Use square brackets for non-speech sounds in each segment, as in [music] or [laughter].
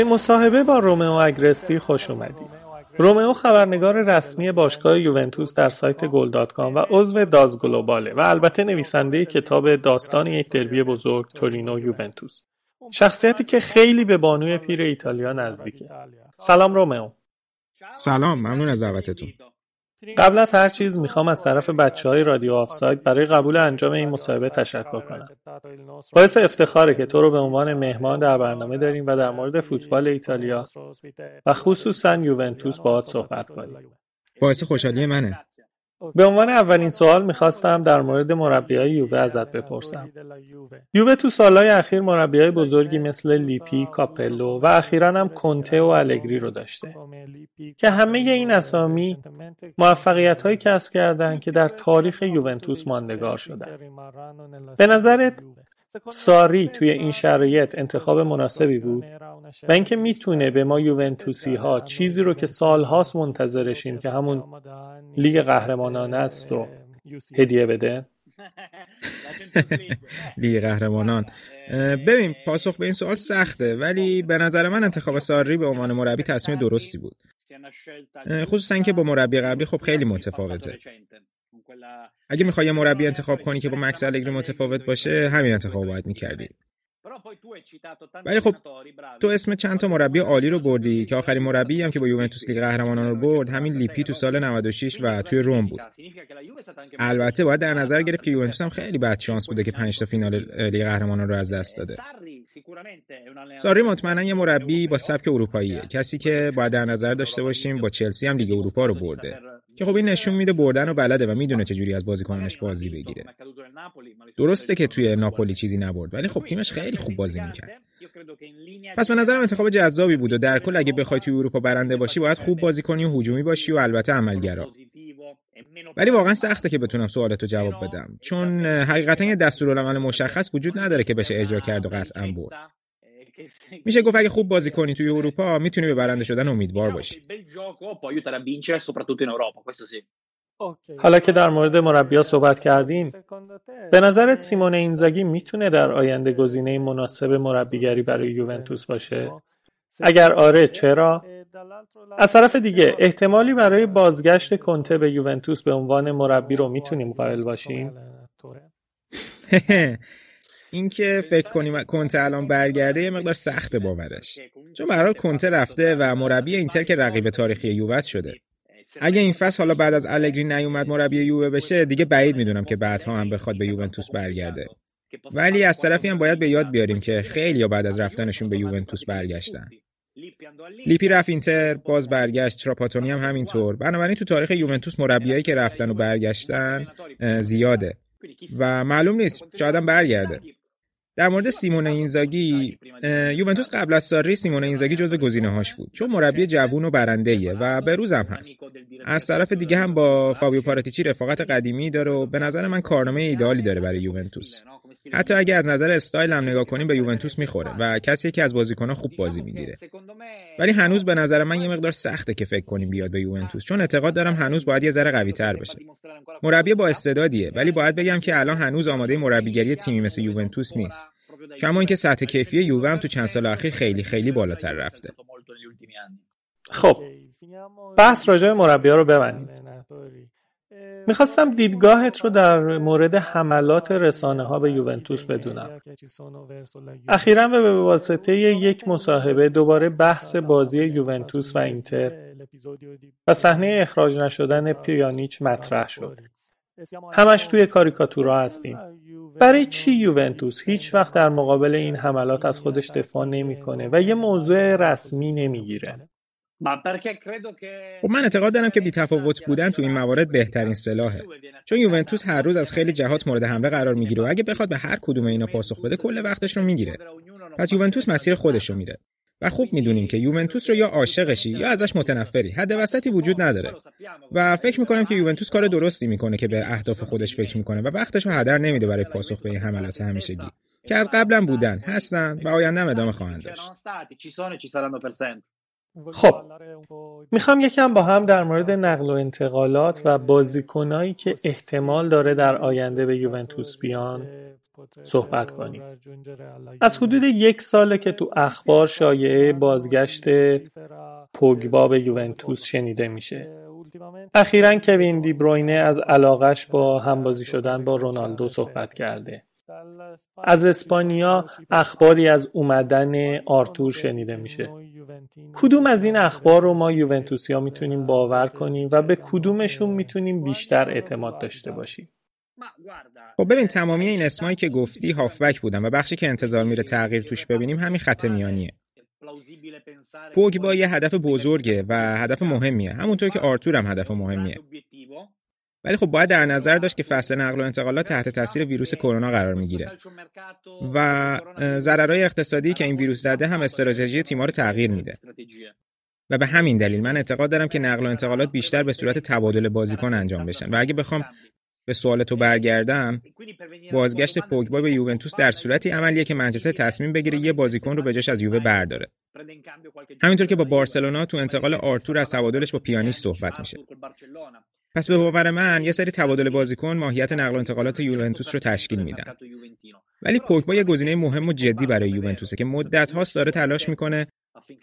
به مصاحبه با رومئو اگرستی خوش اومدید. رومئو خبرنگار رسمی باشگاه یوونتوس در سایت گل دات کام و عضو داز گلوباله و البته نویسنده کتاب داستان یک دربی بزرگ تورینو یوونتوس. شخصیتی که خیلی به بانوی پیر ایتالیا نزدیکه. سلام رومئو. سلام ممنون از دعوتتون. قبل از هر چیز می‌خوام از طرف بچه های رادیو آفساید برای قبول انجام این مصاحبه تشکر کنم. باعث افتخاره که تو رو به عنوان مهمان در برنامه داریم و در مورد فوتبال ایتالیا و خصوصا یوونتوس باهات صحبت کنیم. باعث خوشحالی منه. به عنوان اولین سوال می‌خواستم در مورد مربیای یووه ازت بپرسم. یووه تو سالهای اخیر مربیای بزرگی مثل لیپی، کاپلو و اخیرا هم کنته و الگری رو داشته که همه این اسامی موفقیت هایی کسب کردن که در تاریخ یوونتوس ماندگار شدن. به نظرت ساری توی این شرایط انتخاب مناسبی بود؟ و اینکه می‌تونه به ما یوونتوسی ها چیزی رو که سالهاست منتظرشیم که همون لیگ قهرمانان است رو هدیه بده؟ [laughs] لیگ قهرمانان. [laughs] ببین پاسخ به این سوال سخته ولی به نظر من انتخاب ساری به عنوان مربی تصمیم درستی بود. خصوصا که با مربی قبلی خب خیلی متفاوته. اگه می‌خوای یه مربی انتخاب کنی که با مکس الگری متفاوت باشه همین انتخاب باید می‌کردی. ولی خب تو اسم چند تا مربی عالی رو بردی که آخرین مربی هم که با یوونتوس لیگ قهرمانان رو برد همین لیپی تو سال 96 و توی روم بود البته باید در نظر گرفت که یوونتوس هم خیلی بد شانس بوده که 5 تا فینال لیگ قهرمانان رو از دست داده ساری مطمئنا یه مربی با سبک اروپاییه کسی که باید در نظر داشته باشیم با چلسی هم لیگ اروپا رو برده که خب این نشون میده بردن و بلده و می‌دونه چجوری از بازیکنانش بازی بگیره درسته که توی ناپولی چیزی نبرد ولی خب تیمش خیلی خوب بازی می‌کرد. پس به نظرم انتخاب جذابی بود و در کل اگه بخوای توی اروپا برنده باشی باید خوب بازی کنی و هجومی باشی و البته عملگرا. ولی واقعا سخته که بتونم سوالتو جواب بدم. چون حقیقتا یه دستورالعمل مشخص وجود نداره که بشه اجرا کرد و قطعا برد. [laughs] میشه گفت اگه خوب بازی کنی توی اروپا می‌تونی به برنده شدن امیدوار باشی. حالا که در مورد مربیا صحبت کردیم به نظرت سیمون اینزاگی می‌تونه در آینده گزینه مناسب مربیگری برای یوونتوس باشه؟ اگر آره چرا؟ از طرف دیگه احتمالی برای بازگشت کنته به یوونتوس به عنوان مربی رو می‌تونیم قائل باشیم؟ [laughs] اینکه فکر کنیم کنته الان برگرده یه مقدار سخت باورش. چون به کنته رفته و مربی اینتر که رقیب تاریخی یووت شده. اگه این فصل حالا بعد از الگری نیومد مربی یووه بشه دیگه بعید می‌دونم که بعدها هم بخواد به یوونتوس برگرده. ولی از طرفی هم باید به یاد بیاریم که خیلی بعد از رفتنشون به یوونتوس برگشتن. لیپی رفت اینتر باز برگشت. تراپاتونی هم همینطور. بنابراین تو تاریخ یوونتوس مربیایی که رفتن و برگشتن زیاده. و معلوم نیست شاید هم برگرده. در مورد سیمون اینزاگی یوونتوس قبل از ساری سیمون اینزاگی جزو گزینه هاش بود. چون مربی جوون و برنده و به روزم هست. از طرف دیگه هم با فابیو پاراتیچی رفاقت قدیمی داره و به نظر من کارنامه ایدئالی داره برای یوونتوس. حتی اگر از نظر استایل هم نگاه کنیم به یوونتوس می‌خوره و کسی که از بازیکنها خوب بازی می‌گیره. ولی هنوز به نظر من یه مقدار سخته که فکر کنیم بیاد به یوونتوس چون اعتقاد دارم هنوز باید یه ذره قوی تر بشه مربی با استعدادیه ولی باید بگم که الان هنوز آماده مربیگری تیمی مثل یوونتوس نیست. کما اینکه سطح کیفی یووه هم تو چند سال اخیر خیلی خیلی بالاتر رفته. خب بحث راجع به رو ببندیم. می‌خواستم دیدگاهت رو در مورد حملات رسانه ها به یوونتوس بدونم. اخیرا به واسطه یک مصاحبه دوباره بحث بازی یوونتوس و اینتر و صحنه اخراج نشدن پیانیچ مطرح شد. همش توی کاریکاتورا هستیم. برای چی یوونتوس؟ هیچ وقت در مقابل این حملات از خودش دفاع نمی‌کنه و یه موضوع رسمی نمی‌گیره. خب من اعتقاد دارم که بیتفاوت بودن تو این موارد بهترین سلاحه. چون یوونتوس هر روز از خیلی جهات مورد حمله قرار می‌گیره و اگه بخواد به هر کدوم اینا پاسخ بده کل وقتش رو می‌گیره. پس یوونتوس مسیر خودش رو میره و خوب می‌دونیم که یوونتوس رو یا عاشقشی یا ازش متنفری. حد وسطی وجود نداره. و فکر می‌کنم که یوونتوس کار درستی می‌کنه که به اهداف خودش فکر می‌کنه و وقتش رو هدر نمیده برای پاسخ به این حملات همیشگی. که از قبلا بودن هستن و آینده ادامه خواهند داشت. خب می‌خوام یکم با هم در مورد نقل و انتقالات و بازیکنایی که احتمال داره در آینده به یوونتوس بیان صحبت کنیم. از حدود یک ساله که تو اخبار شایعه بازگشت پوگبا به یوونتوس شنیده میشه. اخیرا کوین دیبروینه از علاقش با همبازی شدن با رونالدو صحبت کرده. از اسپانیا اخباری از اومدن آرتور شنیده میشه. کدوم از این اخبار رو ما یوونتوسیا می‌تونیم باور کنیم و به کدومشون می‌تونیم بیشتر اعتماد داشته باشیم؟ خب ببین تمامی این اسمایی که گفتی هافبک بودن و بخشی که انتظار میره تغییر توش ببینیم همین خط میانیه. با یه هدف بزرگه و هدف مهمیه. همونطور که آرتور هم هدف مهمیه. ولی خب باید در نظر داشت که فصل نقل و انتقالات تحت تاثیر ویروس کرونا قرار می‌گیره. و ضررهای اقتصادی که این ویروس زده هم استراتژی تیم‌ها رو تغییر میده. و به همین دلیل من اعتقاد دارم که نقل و انتقالات بیشتر به صورت تبادل بازیکن انجام بشن. و اگه بخوام به سوال تو برگردم بازگشت پوگبا به یوونتوس در صورتی عملیه که منچستر تصمیم بگیره یه بازیکن رو به جاش از یووه برداره. همینطور که با بارسلونا تو انتقال آرتور از تبادلش با پیانیش صحبت میشه. پس به باور من یه سری تبادل بازیکن ماهیت نقل و انتقالات یوونتوس رو تشکیل میدن. ولی پوگبا یه گزینه مهم و جدی برای یوونتوسه که مدت هاست داره تلاش می‌کنه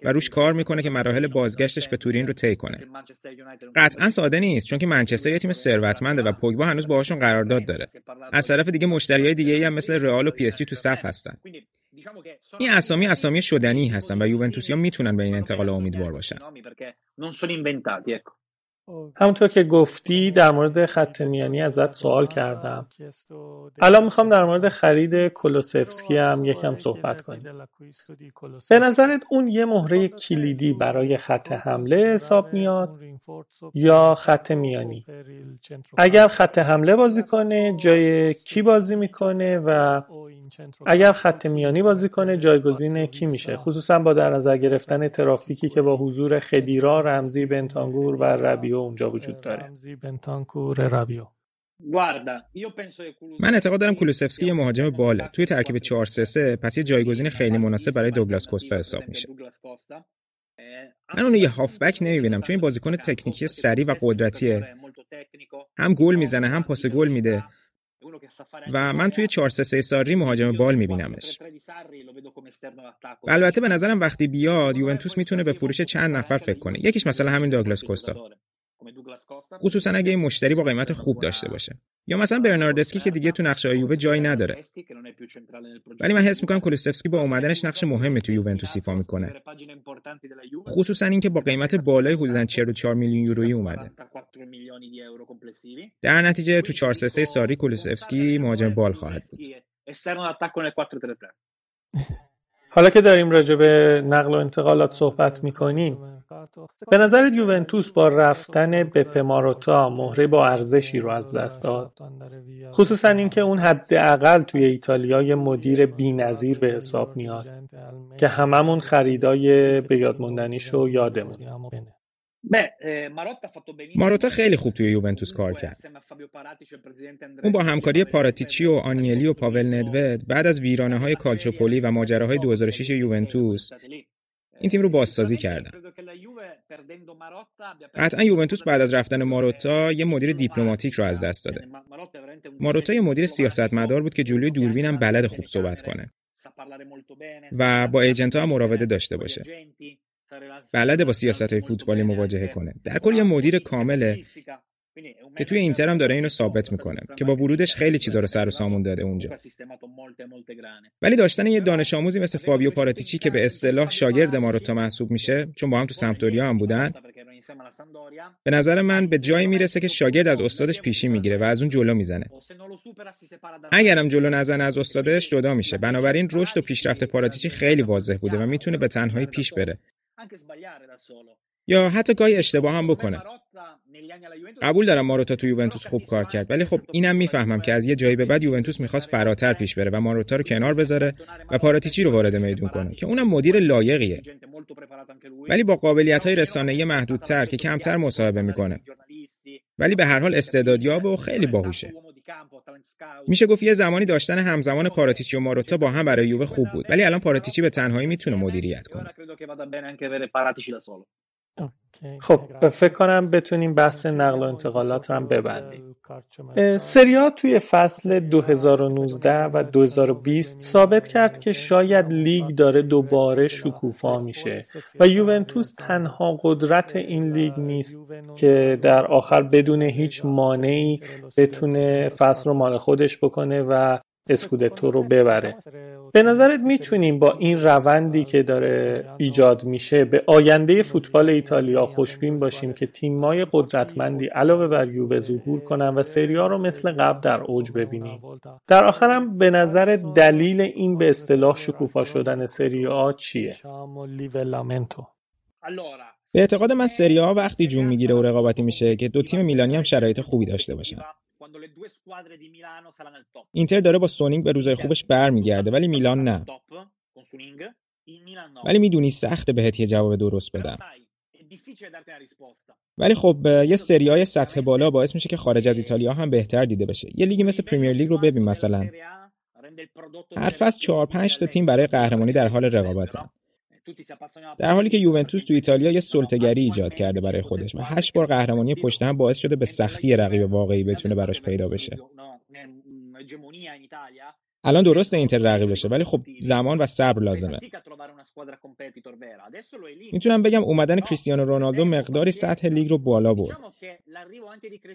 و روش کار می‌کنه که مراحل بازگشتش به تورین رو طی کنه. قطعا ساده نیست چون که منچستر یه تیم ثروتمنده و پوگبا هنوز باهاشون قرارداد داره. از طرف دیگه مشتریای دیگه هم مثل رئال و پی تو صف هستن. این اسامی اسامی شدنی هستن و یوونتوسیا می‌تونن به این انتقال امیدوار باشن. همونطور که گفتی در مورد خط میانی ازت سوال کردم. الان می‌خوام در مورد خرید کلوسفسکی هم یکم صحبت کنیم. به نظرت اون یه مهره کلیدی برای خط حمله حساب میاد یا خط میانی؟ اگر خط حمله بازی کنه جای کی بازی می‌کنه و اگر خط میانی بازی کنه جایگزین کی میشه؟ خصوصا با در نظر گرفتن ترافیکی که با حضور خدیرا رمزی بنتانگور و ربیو اونجا وجود داره. من اعتقاد دارم کولوسفسکی یه مهاجم باله. توی ترکیب 4 3 3 پس یه جایگزین خیلی مناسب برای دوگلاس کوستا حساب میشه. من اونو یه هافبک نمی‌بینم چون این بازیکن تکنیکی سریع و قدرتیه. هم گل می‌زنه هم پاس گل میده. و من توی 4 3 ساری مهاجم بال میبینمش. و البته به نظرم وقتی بیاد یوونتوس می‌تونه به فروش چند نفر فکر کنه. یکیش مثلا همین داگلاس کوستا خصوصا اگه این مشتری با قیمت خوب داشته باشه. یا مثلا برناردسکی که دیگه تو نقشه یووه جایی نداره. ولی من حس می‌کنم کولوسفسکی با اومدنش نقش مهمی تو یوونتوس ایفا می‌کنه. خصوصا اینکه با قیمت بالای حدودا 44 میلیون یورویی اومده. در نتیجه تو 4 3 ساری کولوسفسکی مهاجم بال خواهد بود. [laughs] حالا که داریم راجع به نقل و انتقالات صحبت می‌کنیم به نظر یوونتوس با رفتن به پماروتا مهره با ارزشی رو از دست داد. خصوصا اینکه اون حداقل توی ایتالیا یه مدیر بی‌نظیر به حساب میاد که هممون خریدای به یاد موندنیشو یادمون ماروتا خیلی خوب توی یوونتوس کار کرد. اون با همکاری پاراتیچی و آنیلی و پاول ندوید بعد از ویرانه های کالچوپولی و ماجراهای 2006 یوونتوس این تیم رو بازسازی کردن. قطعا یوونتوس بعد از رفتن ماروتا یه مدیر دیپلماتیک رو از دست داده. ماروتا یه مدیر سیاستمدار بود که جلوی دوربین هم بلد خوب صحبت کنه و با ایجنت ها مراوده داشته باشه. بلده با سیاست های فوتبالی مواجهه کنه. در کل یه مدیر کامله که توی اینتر هم داره اینو ثابت می‌کنه که با ورودش خیلی چیزا رو سر و سامون داده اونجا. ولی داشتن یه دانش آموزی مثل فابیو پاراتیچی که به اصطلاح شاگرد ماروتا محسوب میشه چون با هم تو سمتوریا هم بودن به نظر من به جایی می‌رسه که شاگرد از استادش پیشی می‌گیره و از اون جلو می‌زنه. اگرم جلو نزنه از استادش جدا میشه. بنابراین رشد و پیشرفت پاراتیچی خیلی واضح بوده و می‌تونه به تنهایی پیش بره. یا حتی گاهی اشتباه هم بکنه. قبول دارم ماروتا تو یوونتوس خوب کار کرد ولی خب اینم می‌فهمم که از یه جایی به بعد یوونتوس می‌خواست فراتر پیش بره و ماروتا رو کنار بذاره و پاراتیچی رو وارد میدون کنه؟ که اونم مدیر لایقیه. ولی با قابلیت های رسانه‌ای محدودتر که کمتر مصاحبه می‌کنه. ولی به هر حال استعدادیابه و خیلی باهوشه. میشه گفت یه زمانی داشتن همزمان پاراتیچی و ماروتا با هم برای یووه خوب بود ولی الان پاراتیچی به تنهایی می‌تونه مدیریت کنه. خب فکر کنم بتونیم بحث نقل و انتقالات رو هم ببندیم. سریا توی فصل 2019 و 2020 ثابت کرد که شاید لیگ داره دوباره شکوفا میشه و یوونتوس تنها قدرت این لیگ نیست که در آخر بدون هیچ مانعی بتونه فصل رو مال خودش بکنه و اسکودتو رو ببره. به نظرت می‌تونیم با این روندی که داره ایجاد میشه به آینده فوتبال ایتالیا خوشبین باشیم که تیمای قدرتمندی علاوه بر یووه ظهور کنن و سریا رو مثل قبل در اوج ببینیم. در آخرم به نظر دلیل این به اصطلاح شکوفا شدن سریا چیه؟ به اعتقاد من سریا وقتی جون می‌گیره و رقابتی میشه که دو تیم میلانی هم شرایط خوبی داشته باشن. اینتر داره با سونینگ به روزای خوبش برمیگرده ولی میلان نه ولی می‌دونی سخته بهت یه جواب درست بدم ولی خب یه سریای سطح بالا باعث میشه که خارج از ایتالیا هم بهتر دیده بشه یه لیگ مثل پریمیر لیگ رو ببین مثلا هر فصل 4 5 تا تیم برای قهرمانی در حال رقابتن در حالی که یوونتوس تو ایتالیا یه سلطه‌گری ایجاد کرده برای خودش و هشت بار قهرمانی پشت هم باعث شده به سختی رقیب واقعی بتونه براش پیدا بشه. الان درست اینتر رقیبشه ولی خب زمان و صبر لازمه. می‌تونم بگم اومدن کریستیانو رونالدو مقداری سطح لیگ رو بالا برد.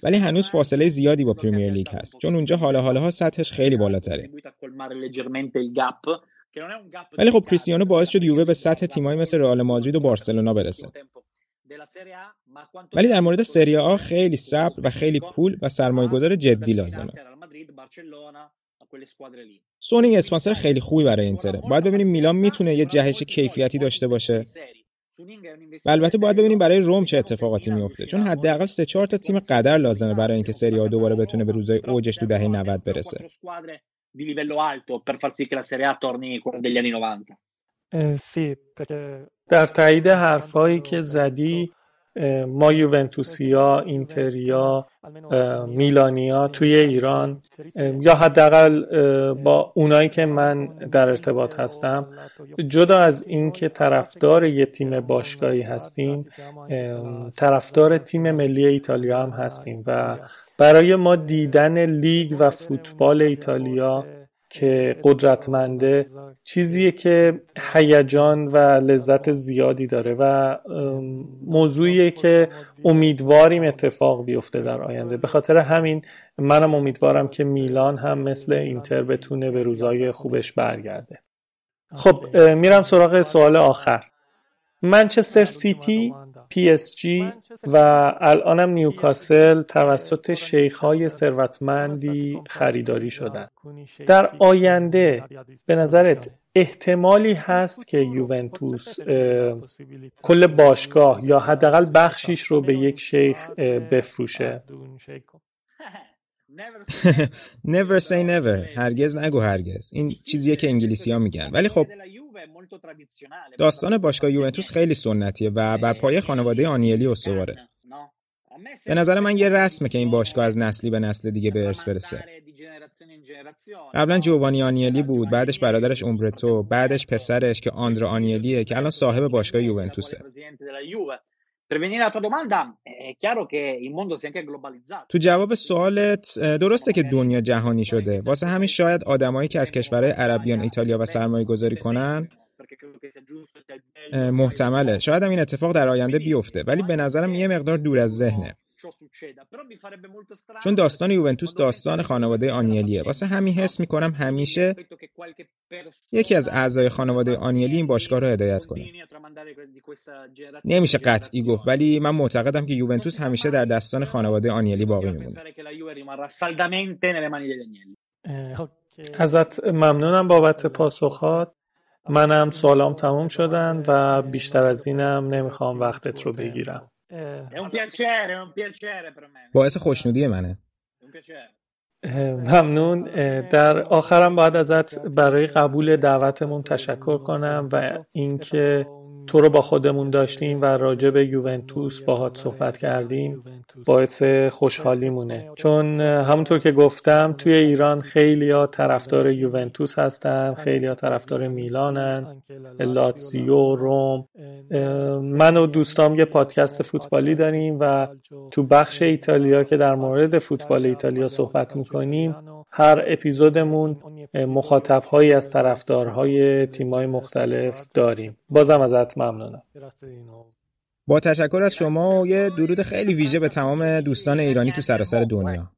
ولی هنوز فاصله زیادی با پریمیر لیگ هست. چون اونجا حالا حالا ها سطحش خیلی بالاتره. ولی خب کریستیانو باعث شد یووه به سطح تیمایی مثل رئال مادرید و بارسلونا برسه. ولی در مورد سری آ خیلی صبر و خیلی پول و سرمایه گذار جدی لازمه. سونینگ اسپانسر خیلی خوبی برای اینتره. باید ببینیم میلان می‌تونه یه جهش کیفیتی داشته باشه؟ و البته باید ببینیم برای روم چه اتفاقاتی میفته چون حداقل سه چهار تا تیم قدر لازمه برای اینکه سری آ دوباره بتونه به روزای اوجش تو دهه 90 برسه. Di livello alto per far sì che la Serie A torni quella degli anni 90. در تایید حرفایی که زدی ما یوونتوسیا اینتریا میلانیا توی ایران یا حداقل با اونایی که من در ارتباط هستم جدا از اینکه طرفدار یه تیم باشگاهی هستیم طرفدار تیم ملی ایتالیا هم هستیم و برای ما دیدن لیگ و فوتبال ایتالیا که قدرتمنده چیزیه که هیجان و لذت زیادی داره و موضوعیه که امیدواریم اتفاق بیفته در آینده. به خاطر همین منم امیدوارم که میلان هم مثل اینتر بتونه به روزای خوبش برگرده. خب میرم سراغ سوال آخر. منچستر سیتی پی اس جی و الانم نیوکاسل توسط شیخهای ثروتمندی خریداری شدن. در آینده به نظرت احتمالی هست که یوونتوس کل باشگاه یا حداقل بخشیش رو به یک شیخ بفروشه. Never say never هرگز نگو هرگز این چیزیه که انگلیسی ها میگن ولی خب داستان باشگاه یوونتوس خیلی سنتیه و بر پایه خانواده آنیلی استواره به نظر من یه رسمه که این باشگاه از نسلی به نسل دیگه به ارث برسه قبلا جوانی آنیلی بود بعدش برادرش اومبرتو بعدش پسرش که آندرا آنیلیه که الان صاحب باشگاه یوونتوسه تو جواب سوالت درسته که دنیا جهانی شده. واسه همین شاید آدمایی که از کشورهای عربیان ایتالیا و سرمایه گذاری کنن محتمله. شاید هم این اتفاق در آینده بیفته ولی به نظرم یه مقدار دور از ذهنه. چون داستان یوونتوس داستان خانواده آنیلیه واسه همین حس می‌کنم همیشه یکی از اعضای خانواده آنیلی این باشگاه رو هدایت کنه. نمیشه قطعی گفت ولی من معتقدم که یوونتوس همیشه در داستان خانواده آنیلی باقی میمونه ازت ممنونم بابت پاسخات. منم سوالام تموم شدن و بیشتر از اینم نمی‌خوام وقتت رو بگیرم. باعث خوشنودی منه ممنون در آخرم باید ازت برای قبول دعوتمون تشکر کنم و اینکه تو رو با خودمون داشتیم و راجع به یوونتوس باهات صحبت کردیم. باعث خوشحالیمونه. چون همونطور که گفتم توی ایران خیلی ها طرفدار یوونتوس هستن خیلی ها طرفدار میلانن لاتزیو روم. من و دوستام یه پادکست فوتبالی داریم و تو بخش ایتالیا که در مورد فوتبال ایتالیا صحبت می‌کنیم هر اپیزودمون مخاطب هایی از طرفدارهای تیمای مختلف داریم. بازم ازت ممنونم. با تشکر از شما و یه درود خیلی ویژه به تمام دوستان ایرانی تو سراسر دنیا.